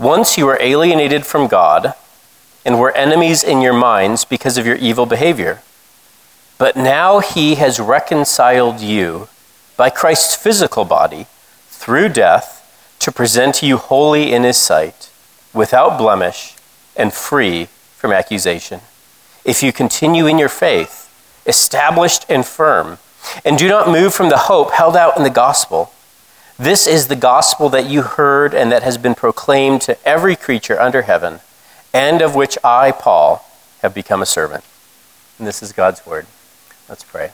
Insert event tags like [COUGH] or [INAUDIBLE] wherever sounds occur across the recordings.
Once you were alienated from God and were enemies in your minds because of your evil behavior. But now he has reconciled you by Christ's physical body through death to present you holy in his sight, without blemish and free from accusation. If you continue in your faith, established and firm, and do not move from the hope held out in the gospel, this is the gospel that you heard and that has been proclaimed to every creature under heaven, and of which I, Paul, have become a servant. And this is God's word. Let's pray.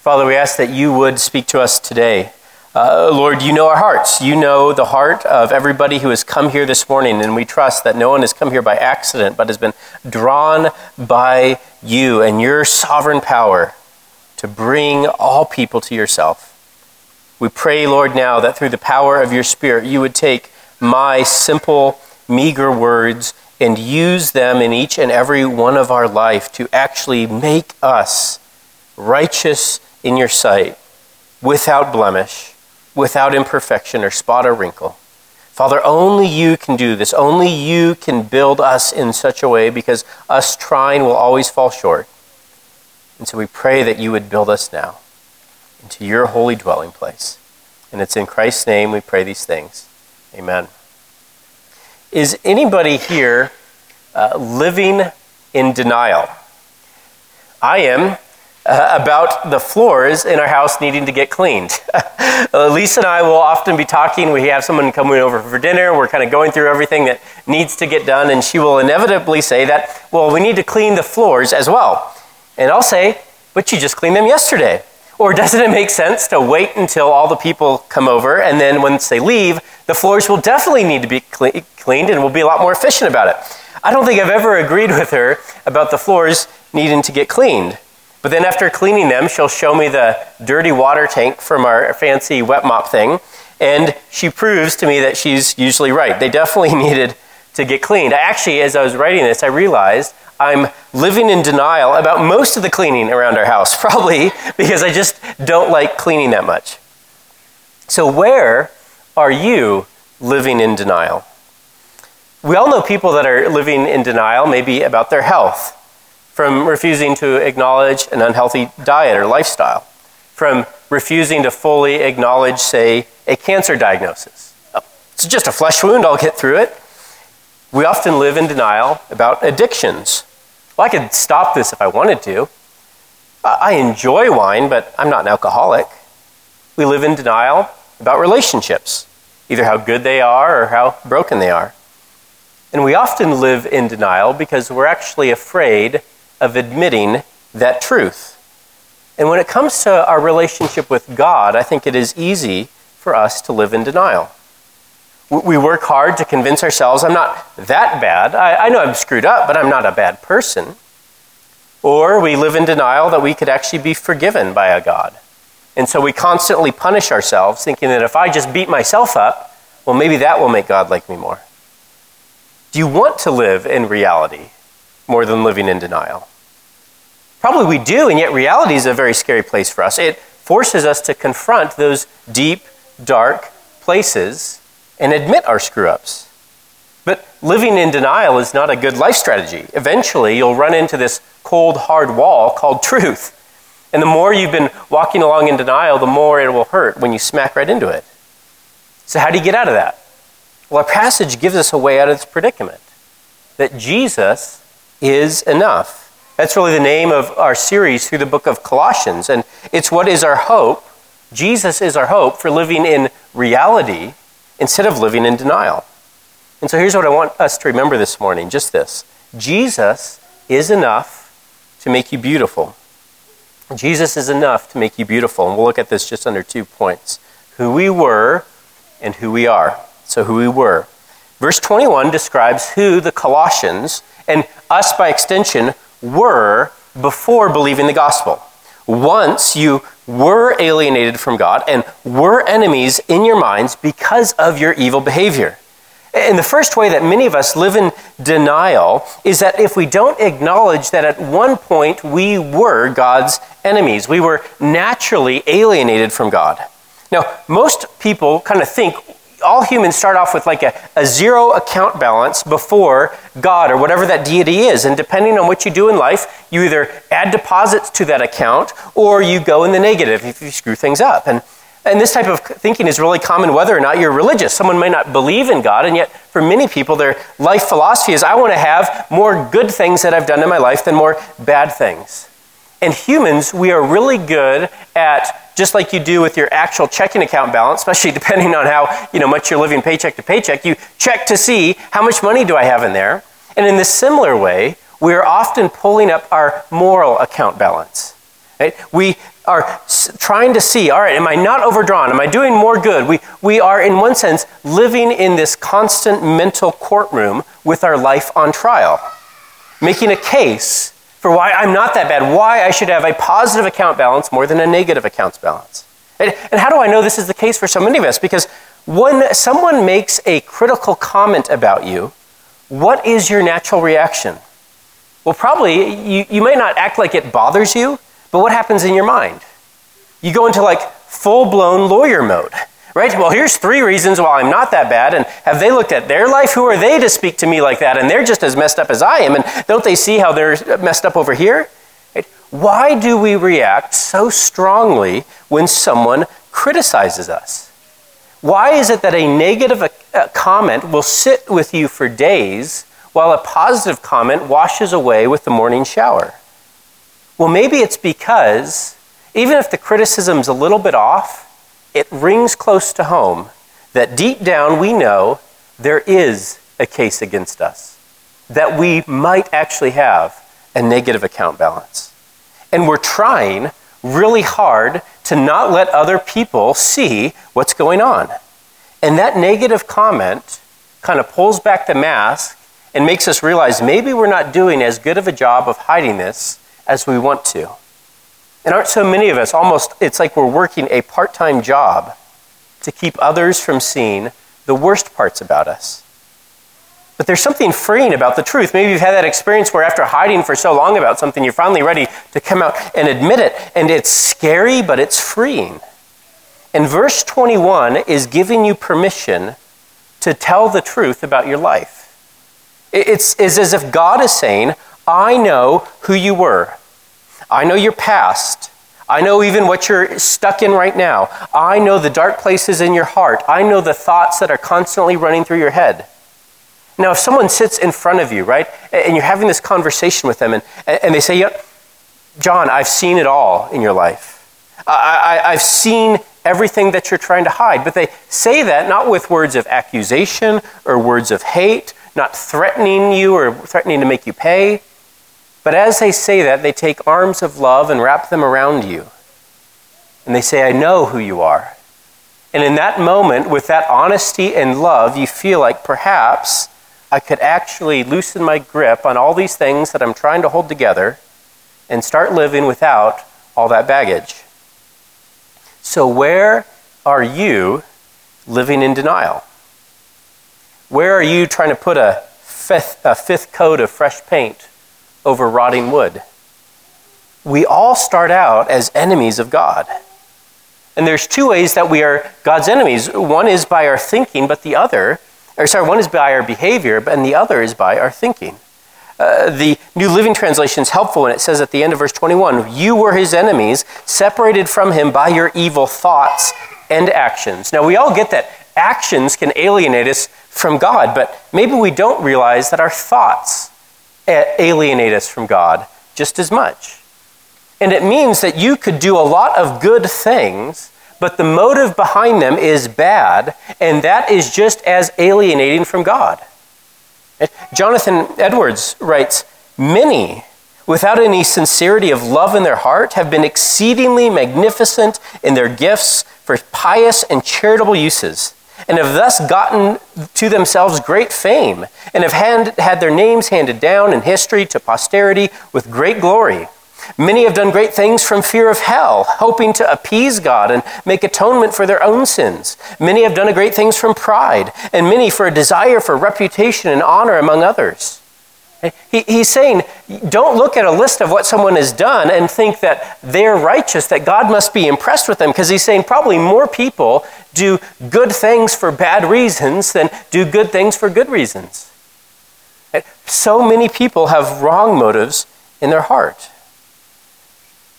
Father, we ask that you would speak to us today. Uh, Lord, you know our hearts. You know the heart of everybody who has come here this morning, and we trust that no one has come here by accident, but has been drawn by you and your sovereign power to bring all people to yourself. We pray, Lord, now that through the power of your Spirit, you would take my simple, meager words and use them in each and every one of our life to actually make us righteous in your sight, without blemish, without imperfection or spot or wrinkle. Father, only you can do this. Only you can build us in such a way because us trying will always fall short. And so we pray that you would build us now into your holy dwelling place. And it's in Christ's name we pray these things. Amen. Is anybody here uh, living in denial? I am uh, about the floors in our house needing to get cleaned. [LAUGHS] uh, Lisa and I will often be talking. We have someone coming over for dinner. We're kind of going through everything that needs to get done, and she will inevitably say that, well, we need to clean the floors as well. And I'll say, but you just cleaned them yesterday. Or doesn't it make sense to wait until all the people come over and then once they leave, the floors will definitely need to be cleaned and we'll be a lot more efficient about it? I don't think I've ever agreed with her about the floors needing to get cleaned. But then after cleaning them, she'll show me the dirty water tank from our fancy wet mop thing, and she proves to me that she's usually right. They definitely [LAUGHS] needed to get cleaned. Actually, as I was writing this, I realized I'm living in denial about most of the cleaning around our house, [LAUGHS] probably because I just don't like cleaning that much. So, where are you living in denial? We all know people that are living in denial, maybe about their health from refusing to acknowledge an unhealthy diet or lifestyle, from refusing to fully acknowledge, say, a cancer diagnosis. It's just a flesh wound, I'll get through it. We often live in denial about addictions. Well, I could stop this if I wanted to. I enjoy wine, but I'm not an alcoholic. We live in denial about relationships, either how good they are or how broken they are. And we often live in denial because we're actually afraid of admitting that truth. And when it comes to our relationship with God, I think it is easy for us to live in denial. We work hard to convince ourselves I'm not that bad. I, I, know I'm screwed up, but I'm not a bad person. Or we live in denial that we could actually be forgiven by a God. And so we constantly punish ourselves, thinking that if I just beat myself up, well, maybe that will make God like me more. Do you want to live in reality more than living in denial? Probably we do, and yet reality is a very scary place for us. It forces us to confront those deep, dark places and admit our screw ups. But living in denial is not a good life strategy. Eventually, you'll run into this cold, hard wall called truth. And the more you've been walking along in denial, the more it will hurt when you smack right into it. So, how do you get out of that? Well, our passage gives us a way out of this predicament that Jesus is enough. That's really the name of our series through the book of Colossians. And it's what is our hope. Jesus is our hope for living in reality instead of living in denial. And so here's what I want us to remember this morning just this Jesus is enough to make you beautiful. Jesus is enough to make you beautiful. And we'll look at this just under two points who we were and who we are. So, who we were. Verse 21 describes who the Colossians, and us by extension, were before believing the gospel. Once you were alienated from God and were enemies in your minds because of your evil behavior. And the first way that many of us live in denial is that if we don't acknowledge that at one point we were God's enemies, we were naturally alienated from God. Now, most people kind of think all humans start off with like a, a zero account balance before God or whatever that deity is. And depending on what you do in life, you either add deposits to that account or you go in the negative if you screw things up. And, and this type of thinking is really common whether or not you're religious. Someone may not believe in God, and yet for many people, their life philosophy is I want to have more good things that I've done in my life than more bad things. And humans, we are really good at, just like you do with your actual checking account balance, especially [LAUGHS] depending on how you know, much you're living paycheck to paycheck, you check to see how much money do I have in there. And in this similar way, we are often pulling up our moral account balance. Right? We are trying to see, all right, am I not overdrawn? Am I doing more good? We, we are, in one sense, living in this constant mental courtroom with our life on trial, making a case for why I'm not that bad, why I should have a positive account balance more than a negative accounts balance. And, and how do I know this is the case for so many of us? Because when someone makes a critical comment about you, what is your natural reaction? Well, probably you, you may not act like it bothers you, but what happens in your mind? You go into like full blown lawyer mode right? Well, here's three reasons why I'm not that bad. And have they looked at their life? Who are they to speak to me like that? And they're just as messed up as I am. And don't they see how they're messed up over here? Right? Why do we react so strongly when someone criticizes us? Why is it that a negative uh, comment will sit with you for days while a positive comment washes away with the morning shower? Well, maybe it's because even if the criticism's a little bit off, it rings close to home that deep down we know there is a case against us, that we might actually have a negative account balance. And we're trying really hard to not let other people see what's going on. And that negative comment kind of pulls back the mask and makes us realize maybe we're not doing as good of a job of hiding this as we want to. And aren't so many of us almost, it's like we're working a part time job to keep others from seeing the worst parts about us. But there's something freeing about the truth. Maybe you've had that experience where after hiding for so long about something, you're finally ready to come out and admit it. And it's scary, but it's freeing. And verse 21 is giving you permission to tell the truth about your life. It's, it's as if God is saying, I know who you were. I know your past. I know even what you're stuck in right now. I know the dark places in your heart. I know the thoughts that are constantly running through your head. Now, if someone sits in front of you, right, and you're having this conversation with them, and, and they say, yeah, John, I've seen it all in your life. I, I, I've seen everything that you're trying to hide. But they say that not with words of accusation or words of hate, not threatening you or threatening to make you pay. But as they say that, they take arms of love and wrap them around you. And they say, I know who you are. And in that moment, with that honesty and love, you feel like perhaps I could actually loosen my grip on all these things that I'm trying to hold together and start living without all that baggage. So, where are you living in denial? Where are you trying to put a fifth, a fifth coat of fresh paint over rotting wood. We all start out as enemies of God. And there's two ways that we are God's enemies. One is by our thinking, but the other, or sorry, one is by our behavior, and the other is by our thinking. Uh, the New Living Translation is helpful, when it says at the end of verse 21 You were his enemies, separated from him by your evil thoughts and actions. Now, we all get that actions can alienate us from God, but maybe we don't realize that our thoughts alienate us from God just as much. And it means that you could do a lot of good things, but the motive behind them is bad, and that is just as alienating from God. Eh, Jonathan Edwards writes Many, without any sincerity of love in their heart, have been exceedingly magnificent in their gifts for pious and charitable uses and have thus gotten to themselves great fame, and have hand, had their names handed down in history to posterity with great glory. Many have done great things from fear of hell, hoping to appease God and make atonement for their own sins. Many have done great things from pride, and many for a desire for reputation and honor among others. He, he's saying, don't look at a list of what someone has done and think that they're righteous, that God must be impressed with them, because he's saying probably more people do good things for bad reasons than do good things for good reasons. So many people have wrong motives in their heart.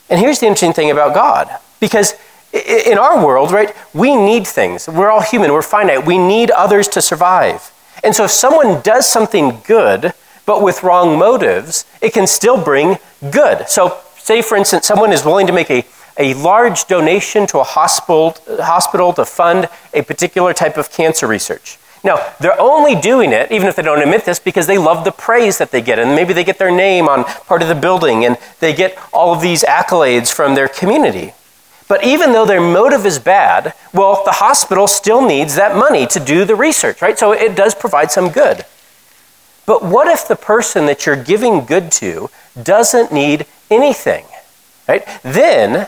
And here's the interesting thing about God, because in our world, right, we need things. We're all human, we're finite. We need others to survive. And so if someone does something good, but with wrong motives, it can still bring good. So, say for instance, someone is willing to make a, a large donation to a hospital, hospital to fund a particular type of cancer research. Now, they're only doing it, even if they don't admit this, because they love the praise that they get. And maybe they get their name on part of the building and they get all of these accolades from their community. But even though their motive is bad, well, the hospital still needs that money to do the research, right? So it does provide some good. But what if the person that you're giving good to doesn't need anything, right? Then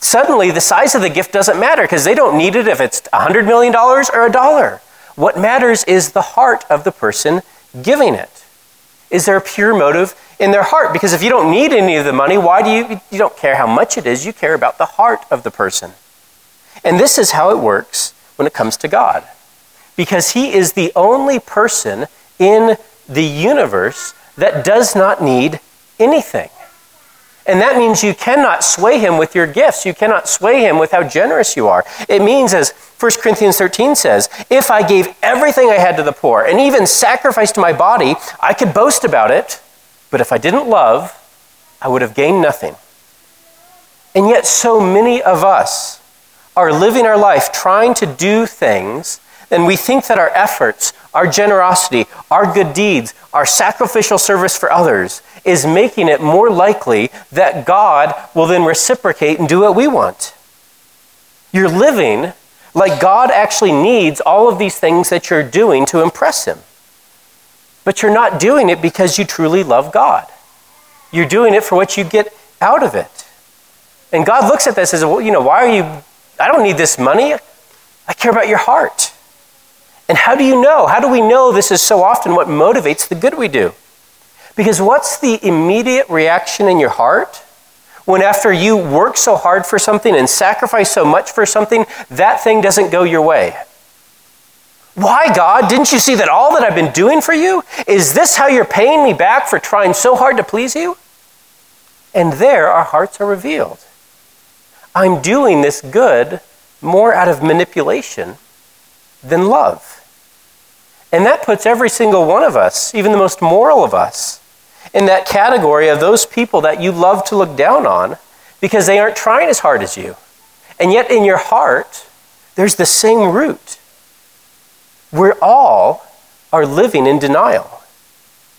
suddenly the size of the gift doesn't matter because they don't need it if it's $100 million or a dollar. What matters is the heart of the person giving it. Is there a pure motive in their heart? Because if you don't need any of the money, why do you you don't care how much it is, you care about the heart of the person. And this is how it works when it comes to God. Because he is the only person in the universe that does not need anything. And that means you cannot sway him with your gifts. You cannot sway him with how generous you are. It means, as 1 Corinthians 13 says, if I gave everything I had to the poor and even sacrificed my body, I could boast about it. But if I didn't love, I would have gained nothing. And yet, so many of us are living our life trying to do things, and we think that our efforts, our generosity, our good deeds, our sacrificial service for others is making it more likely that God will then reciprocate and do what we want. You're living like God actually needs all of these things that you're doing to impress Him. But you're not doing it because you truly love God. You're doing it for what you get out of it. And God looks at this and says, Well, you know, why are you, I don't need this money. I care about your heart. And how do you know? How do we know this is so often what motivates the good we do? Because what's the immediate reaction in your heart when, after you work so hard for something and sacrifice so much for something, that thing doesn't go your way? Why, God? Didn't you see that all that I've been doing for you? Is this how you're paying me back for trying so hard to please you? And there our hearts are revealed. I'm doing this good more out of manipulation than love. And that puts every single one of us, even the most moral of us, in that category of those people that you love to look down on because they aren't trying as hard as you. And yet, in your heart, there's the same root. We're all are living in denial.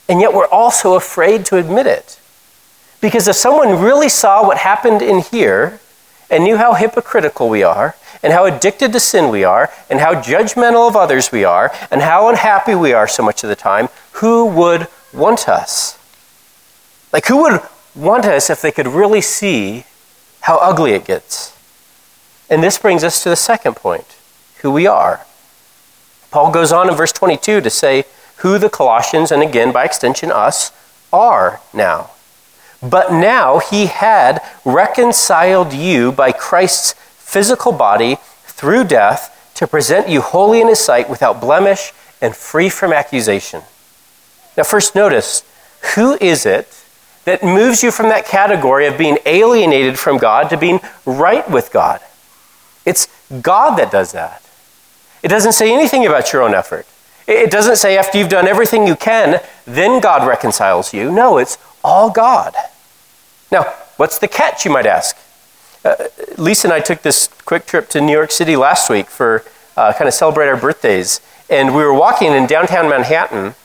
And yet, we're also afraid to admit it. Because if someone really saw what happened in here and knew how hypocritical we are, and how addicted to sin we are, and how judgmental of others we are, and how unhappy we are so much of the time, who would want us? Like, who would want us if they could really see how ugly it gets? And this brings us to the second point who we are. Paul goes on in verse 22 to say who the Colossians, and again by extension us, are now. But now he had reconciled you by Christ's physical body through death to present you holy in his sight without blemish and free from accusation. Now, first notice who is it that moves you from that category of being alienated from God to being right with God. It's God that does that. It doesn't say anything about your own effort. It doesn't say after you've done everything you can, then God reconciles you. No, it's all God. Now, what's the catch, you might ask? Uh, Lisa and I took this quick trip to New York City last week for uh, kind of celebrate our birthdays. And we were walking in downtown Manhattan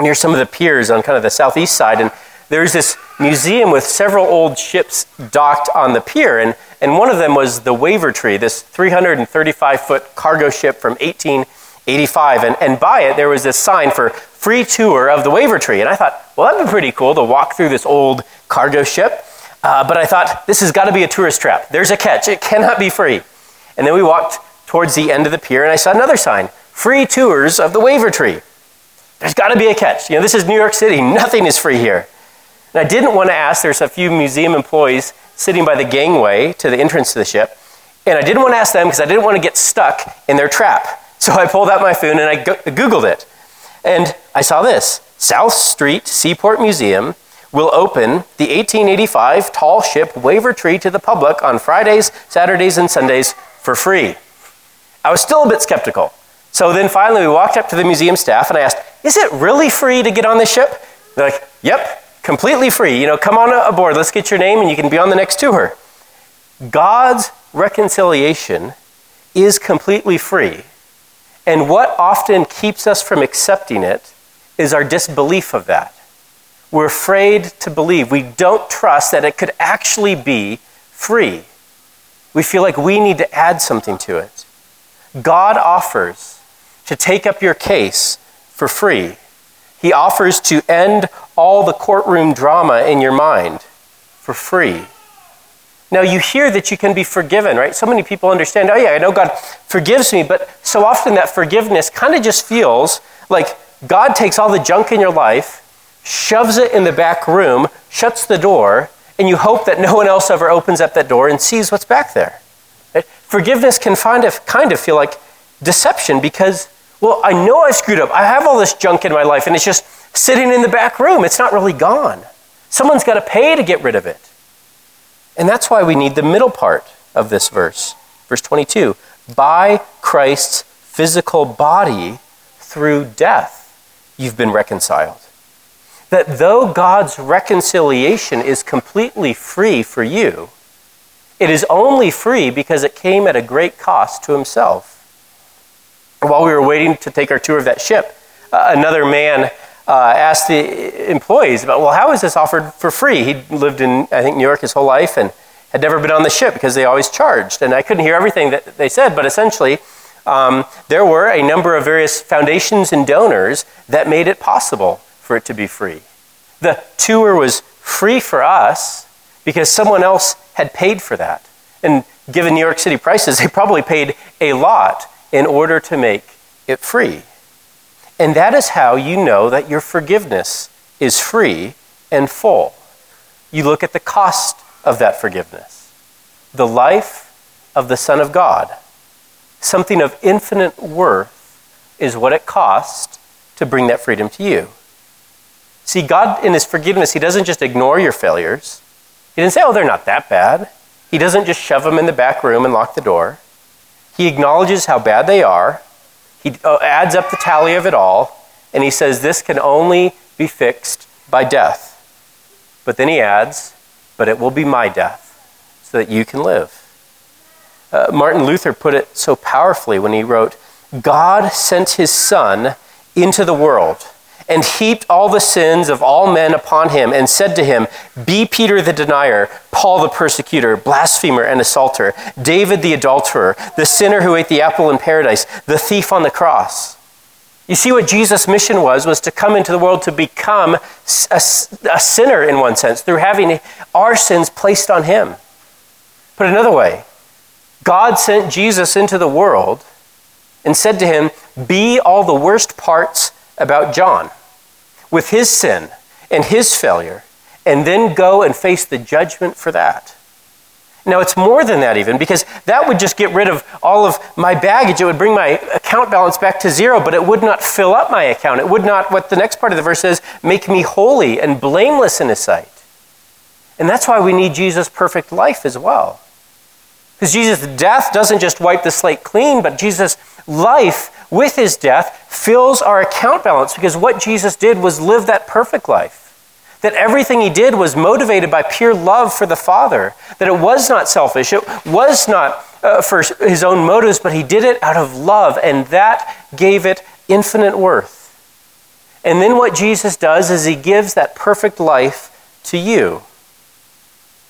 near some of the piers on kind of the southeast side. And there's this museum with several old ships docked on the pier, and, and one of them was the Wavertree, this 335 foot cargo ship from 1885. And, and by it, there was this sign for free tour of the Wavertree. And I thought, well, that'd be pretty cool to walk through this old cargo ship. Uh, but I thought, this has got to be a tourist trap. There's a catch, it cannot be free. And then we walked towards the end of the pier, and I saw another sign free tours of the Wavertree. there's got to be a catch. You know, this is New York City. Nothing is free here. And I didn't want to ask. There's a few museum employees sitting by the gangway to the entrance to the ship. And I didn't want to ask them because I didn't want to get stuck in their trap. [LAUGHS] So I pulled out my phone and I Googled it. And I saw this South Street Seaport Museum will open the 1885 tall ship Wavertree to the public on Fridays, Saturdays, and Sundays for free. I was still a bit skeptical. So then finally, we walked up to the museum staff and I asked, Is it really free to get on this ship? They're like, Yep, completely free. You know, come on aboard, let's get your name, and you can be on the next tour. God's reconciliation is completely free. And what often keeps us from accepting it is our disbelief of that. We're afraid to believe. We don't trust that it could actually be free. We feel like we need to add something to it. God offers to take up your case for free. He offers to end all the courtroom drama in your mind for free. Now, you hear that you can be forgiven, right? So many people understand, oh, yeah, I know God forgives me, but so often that forgiveness kind of just feels like God takes all the junk in your life, shoves it in the back room, shuts the door, and you hope that no one else ever opens up that door and sees what's back there. Right? Forgiveness can find a, kind of feel like deception because, well, I know I screwed up. I have all this junk in my life, and it's just sitting in the back room. It's not really gone. Someone's got to pay to get rid of it. And that's why we need the middle part of this verse. Verse 22 By Christ's physical body through death, you've been reconciled. That though God's reconciliation is completely free for you, it is only free because it came at a great cost to himself. While we were waiting to take our tour of that ship, uh, another man uh, asked the employees about, well, how is this offered for free? He'd lived in, I think, New York his whole life and had never been on the ship because they always charged. And I couldn't hear everything that they said, but essentially, um, there were a number of various foundations and donors that made it possible it to be free. The tour was free for us because someone else had paid for that. And given New York City prices, [LAUGHS] they probably paid a lot in order to make it free. And that is how you know that your forgiveness is free and full. You look at the cost of that forgiveness the life of the Son of God. Something of infinite worth is what it cost to bring that freedom to you. See, God, in His forgiveness, He doesn't just ignore your failures. He didn't say, oh, they're not that bad. He doesn't just shove them in the back room and lock the door. He acknowledges how bad they are he uh, adds up the tally of it all, and he says this can only be fixed by death. But then he adds, but it will be my death so that you can live. Uh, Martin Luther put it so powerfully when he wrote, God sent his Son into the world and heaped all the sins of all men upon him, and said to him, Be Peter the denier, Paul the persecutor, blasphemer and assaulter, David the adulterer, the sinner who ate the apple in paradise, the thief on the cross. You see what Jesus' mission was, was to come into the world to become a, a sinner in one sense, through having our sins placed on him. Put another way, God sent Jesus into the world and said to him, Be all the worst parts about John with his sin and his failure, and then go and face the judgment for that. Now, it's more than that, even, because that would just get rid of all of my baggage. It would bring my account balance back to zero, but it would not fill up my account. It would not, what the next part of the verse says, make me holy and blameless in his sight. And that's why we need Jesus' perfect life as well. Because Jesus' death doesn't just wipe the slate clean, but Jesus' life with his death fills our account balance because what Jesus did was live that perfect life. That everything he did was motivated by pure love for the Father. That it was not selfish. It was not uh, for his own motives, but he did it out of love, and that gave it infinite worth. And then what Jesus does is he gives that perfect life to you.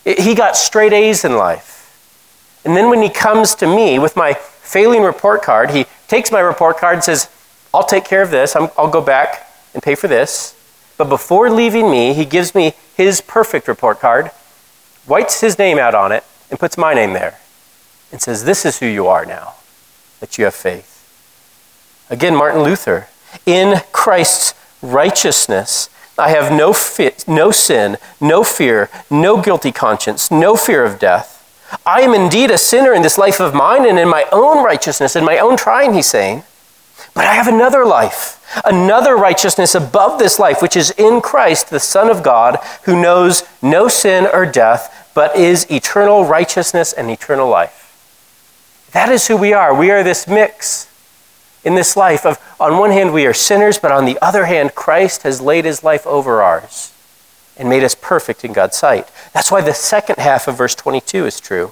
He got straight A's in life. And then when he comes to me with my failing report card, he takes my report card and says, I'll take care of this. i will go back and pay for this. But before leaving me, he gives me his perfect report card, writes his name out on it, and puts my name there, and says, This is who you are now, that you have faith. Again, Martin Luther, in Christ's righteousness. I have no, fit, no sin, no fear, no guilty conscience, no fear of death. I am indeed a sinner in this life of mine and in my own righteousness, in my own trying, he's saying. But I have another life, another righteousness above this life, which is in Christ, the Son of God, who knows no sin or death, but is eternal righteousness and eternal life. That is who we are. We are this mix in this life of, on one hand, we are sinners, but on the other hand, Christ has laid his life over ours and made us perfect in God's sight. That's why the second half of verse 22 is true.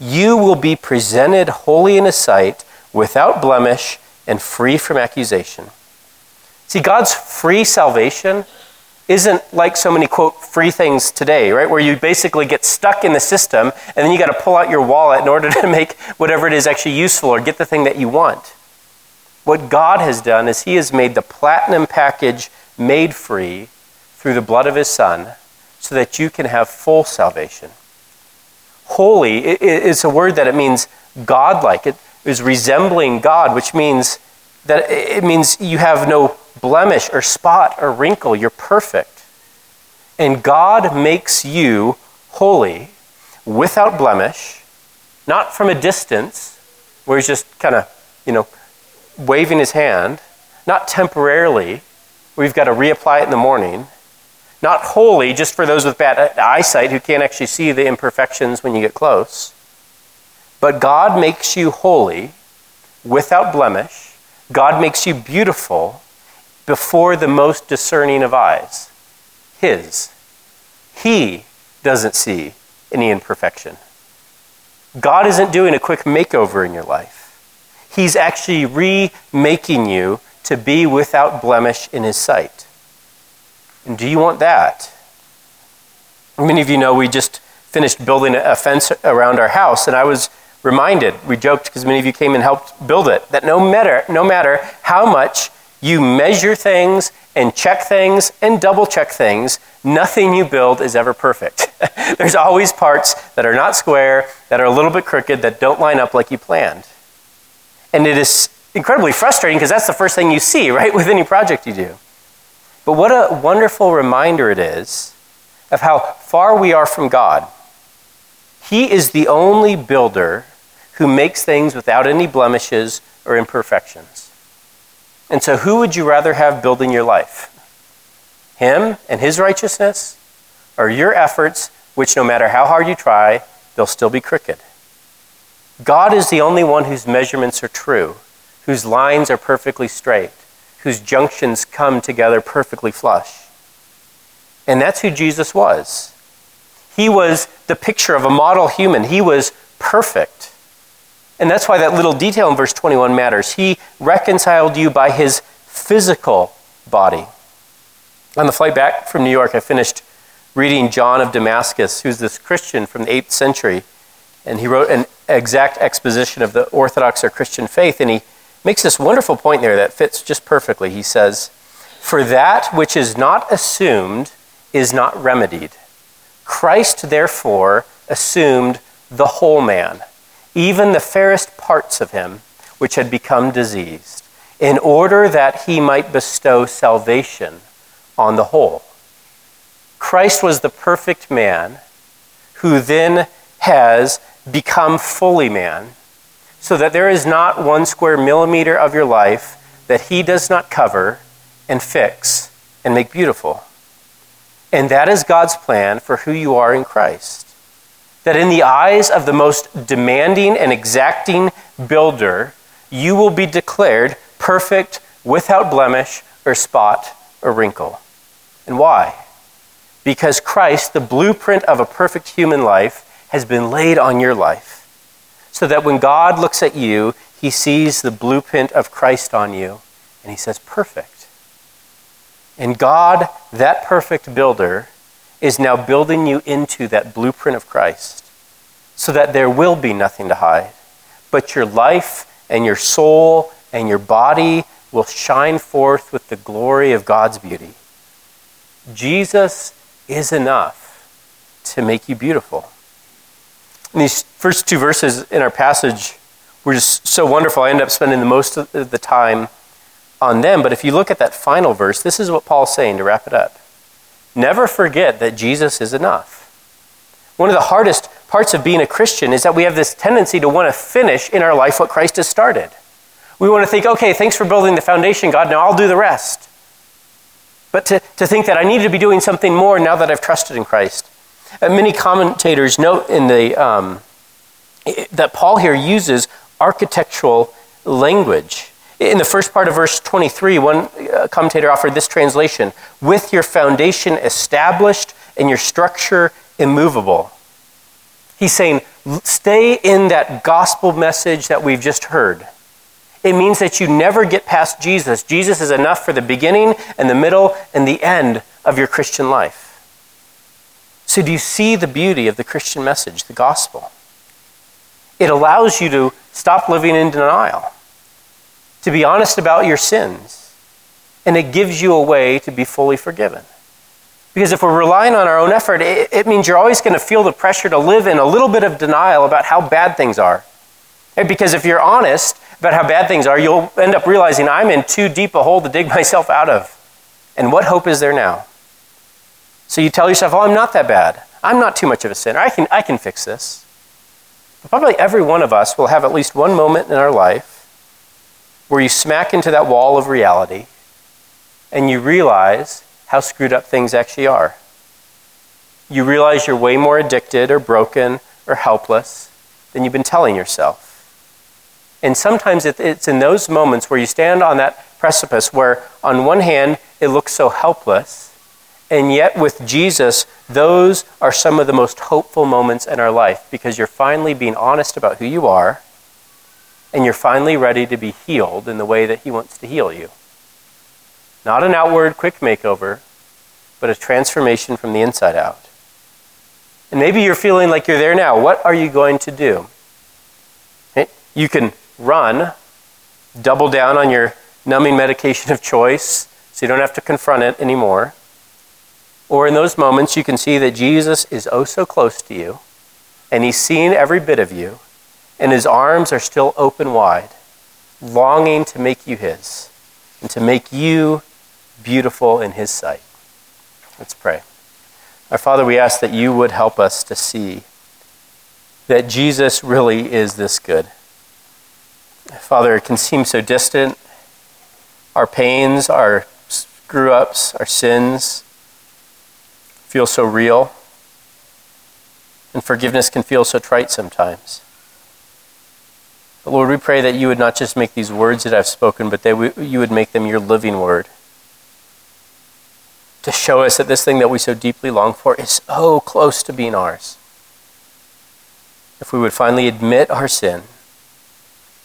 You will be presented holy in his sight, without blemish, and free from accusation. See, God's free salvation isn't like so many quote free things today, right? Where you basically get stuck in the system and then you got to pull out your wallet in order to [LAUGHS] make whatever it is actually useful or get the thing that you want. What God has done is He has made the platinum package made free through the blood of His Son so that you can have full salvation. Holy is a word that it means godlike. It is resembling God, which means that it means you have no blemish or spot or wrinkle. You're perfect. And God makes you holy without blemish, not from a distance, where He's just kind of, you know, waving his hand, not temporarily, we've got to reapply it in the morning, not wholly, just for those with bad eyesight who can't actually see the imperfections when you get close. But God makes you holy without blemish. God makes you beautiful before the most discerning of eyes, His. He doesn't see any imperfection. God isn't doing a quick makeover in your life. He's actually remaking you to be without blemish in His sight. And do you want that? Many of you know we just finished building a fence around our house, and I was reminded, we joked because many of you came and helped build it, that no matter, no matter how much you measure things and check things and double check things, nothing you build is ever perfect. [LAUGHS] There's always parts that are not square, that are a little bit crooked, that don't line up like you planned. And it is incredibly frustrating because that's the first thing you see, right, [LAUGHS] with any project you do. But what a wonderful reminder it is of how far we are from God. He is the only builder who makes things without any blemishes or imperfections. And so, who would you rather have building your life? Him and his righteousness, or your efforts, which no matter how hard you try, they'll still be crooked? God is the only one whose measurements are true, whose lines are perfectly straight, whose junctions come together perfectly flush. And that's who Jesus was. He was the picture of a model human, he was perfect. And that's why that little detail in verse 21 matters. He reconciled you by his physical body. On the flight back from New York, I finished reading John of Damascus, who's this Christian from the 8th century. And he wrote an exact exposition of the Orthodox or Christian faith, and he makes this wonderful point there that fits just perfectly. He says, For that which is not assumed is not remedied. Christ, therefore, assumed the whole man, even the fairest parts of him, which had become diseased, in order that he might bestow salvation on the whole. Christ was the perfect man who then has become fully man, so that there is not one square millimeter of your life that he does not cover and fix and make beautiful. And that is God's plan for who you are in Christ. That in the eyes of the most demanding and exacting builder, you will be declared perfect without blemish or spot or wrinkle. And why? Because Christ, the blueprint of a perfect human life, has been laid on your life. So that when God looks at you, he sees the blueprint of Christ on you, and he says, Perfect. And God, that perfect builder, is now building you into that blueprint of Christ so that there will be nothing to hide. But your life and your soul and your body will shine forth with the glory of God's beauty. Jesus is enough to make you beautiful. And these first two verses in our passage were just so wonderful. I ended up spending the most of the time on them. But if you look at that final verse, this is what Paul's saying to wrap it up. Never forget that Jesus is enough. One of the hardest parts of being a Christian is that we have this tendency to want to finish in our life what Christ has started. We want to think, okay, thanks for building the foundation, God, now I'll do the rest. But to, to think that I need to be doing something more now that I've trusted in Christ. Uh, many commentators note in the, um, that Paul here uses architectural language. In the first part of verse 23, one uh, commentator offered this translation with your foundation established and your structure immovable. He's saying, stay in that gospel message that we've just heard. It means that you never get past Jesus. Jesus is enough for the beginning and the middle and the end of your Christian life. So, do you see the beauty of the Christian message, the gospel? It allows you to stop living in denial, to be honest about your sins, and it gives you a way to be fully forgiven. Because if we're relying on our own effort, it, it means you're always going to feel the pressure to live in a little bit of denial about how bad things are. And because if you're honest about how bad things are, you'll end up realizing I'm in too deep a hole to dig [LAUGHS] myself out of. And what hope is there now? So you tell yourself, oh, I'm not that bad. I'm not too much of a sinner. I can, I can fix this. But probably every one of us will have at least one moment in our life where you smack into that wall of reality and you realize how screwed up things actually are. You realize you're way more addicted or broken or helpless than you've been telling yourself. And sometimes it's in those moments where you stand on that precipice where, on one hand, it looks so helpless, and yet with Jesus, those are some of the most hopeful moments in our life because you're finally being honest about who you are, and you're finally ready to be healed in the way that He wants to heal you. Not an outward quick makeover, but a transformation from the inside out. And maybe you're feeling like you're there now. What are you going to do? You can run, double down on your numbing medication of choice so you don't have to confront it anymore. Or in those moments, you can see that Jesus is oh so close to you, and he's seeing every bit of you, and his arms are still open wide, longing to make you his, and to make you beautiful in his sight. Let's pray. Our Father, we ask that you would help us to see that Jesus really is this good. Father, it can seem so distant. Our pains, our screw ups, our sins feel so real. And forgiveness can feel so trite sometimes. But Lord, we pray that you would not just make these words that I've spoken, but that we, you would make them your living word. To show us that this thing that we so deeply long for is so close to being ours. If we would finally admit our sin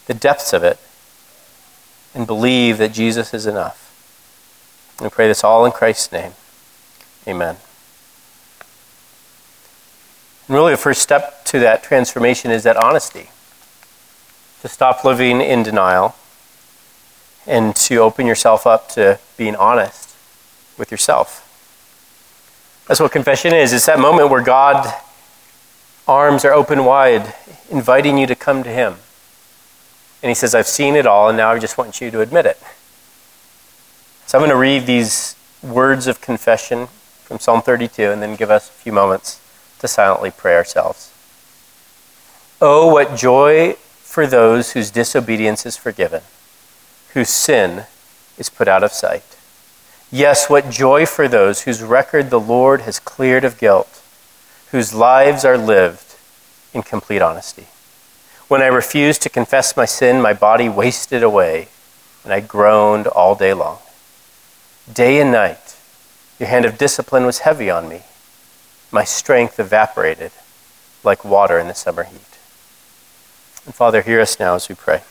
the depths of it and believe that Jesus is enough. We pray this all in Christ's name. Amen. Really, the first step to that transformation is that honesty. To stop living in denial and to open yourself up to being honest with yourself. That's what confession is. It's that moment where God arms are open wide, inviting you to come to Him. And he says, I've seen it all, and now I just want you to admit it. So I'm going to read these words of confession from Psalm 32 and then give us a few moments to silently pray ourselves. Oh, what joy for those whose disobedience is forgiven, whose sin is put out of sight. Yes, what joy for those whose record the Lord has cleared of guilt, whose lives are lived in complete honesty. When I refused to confess my sin, my body wasted away, and I groaned all day long. Day and night, your hand of discipline was heavy on me. My strength evaporated like water in the summer heat. And Father, hear us now as we pray.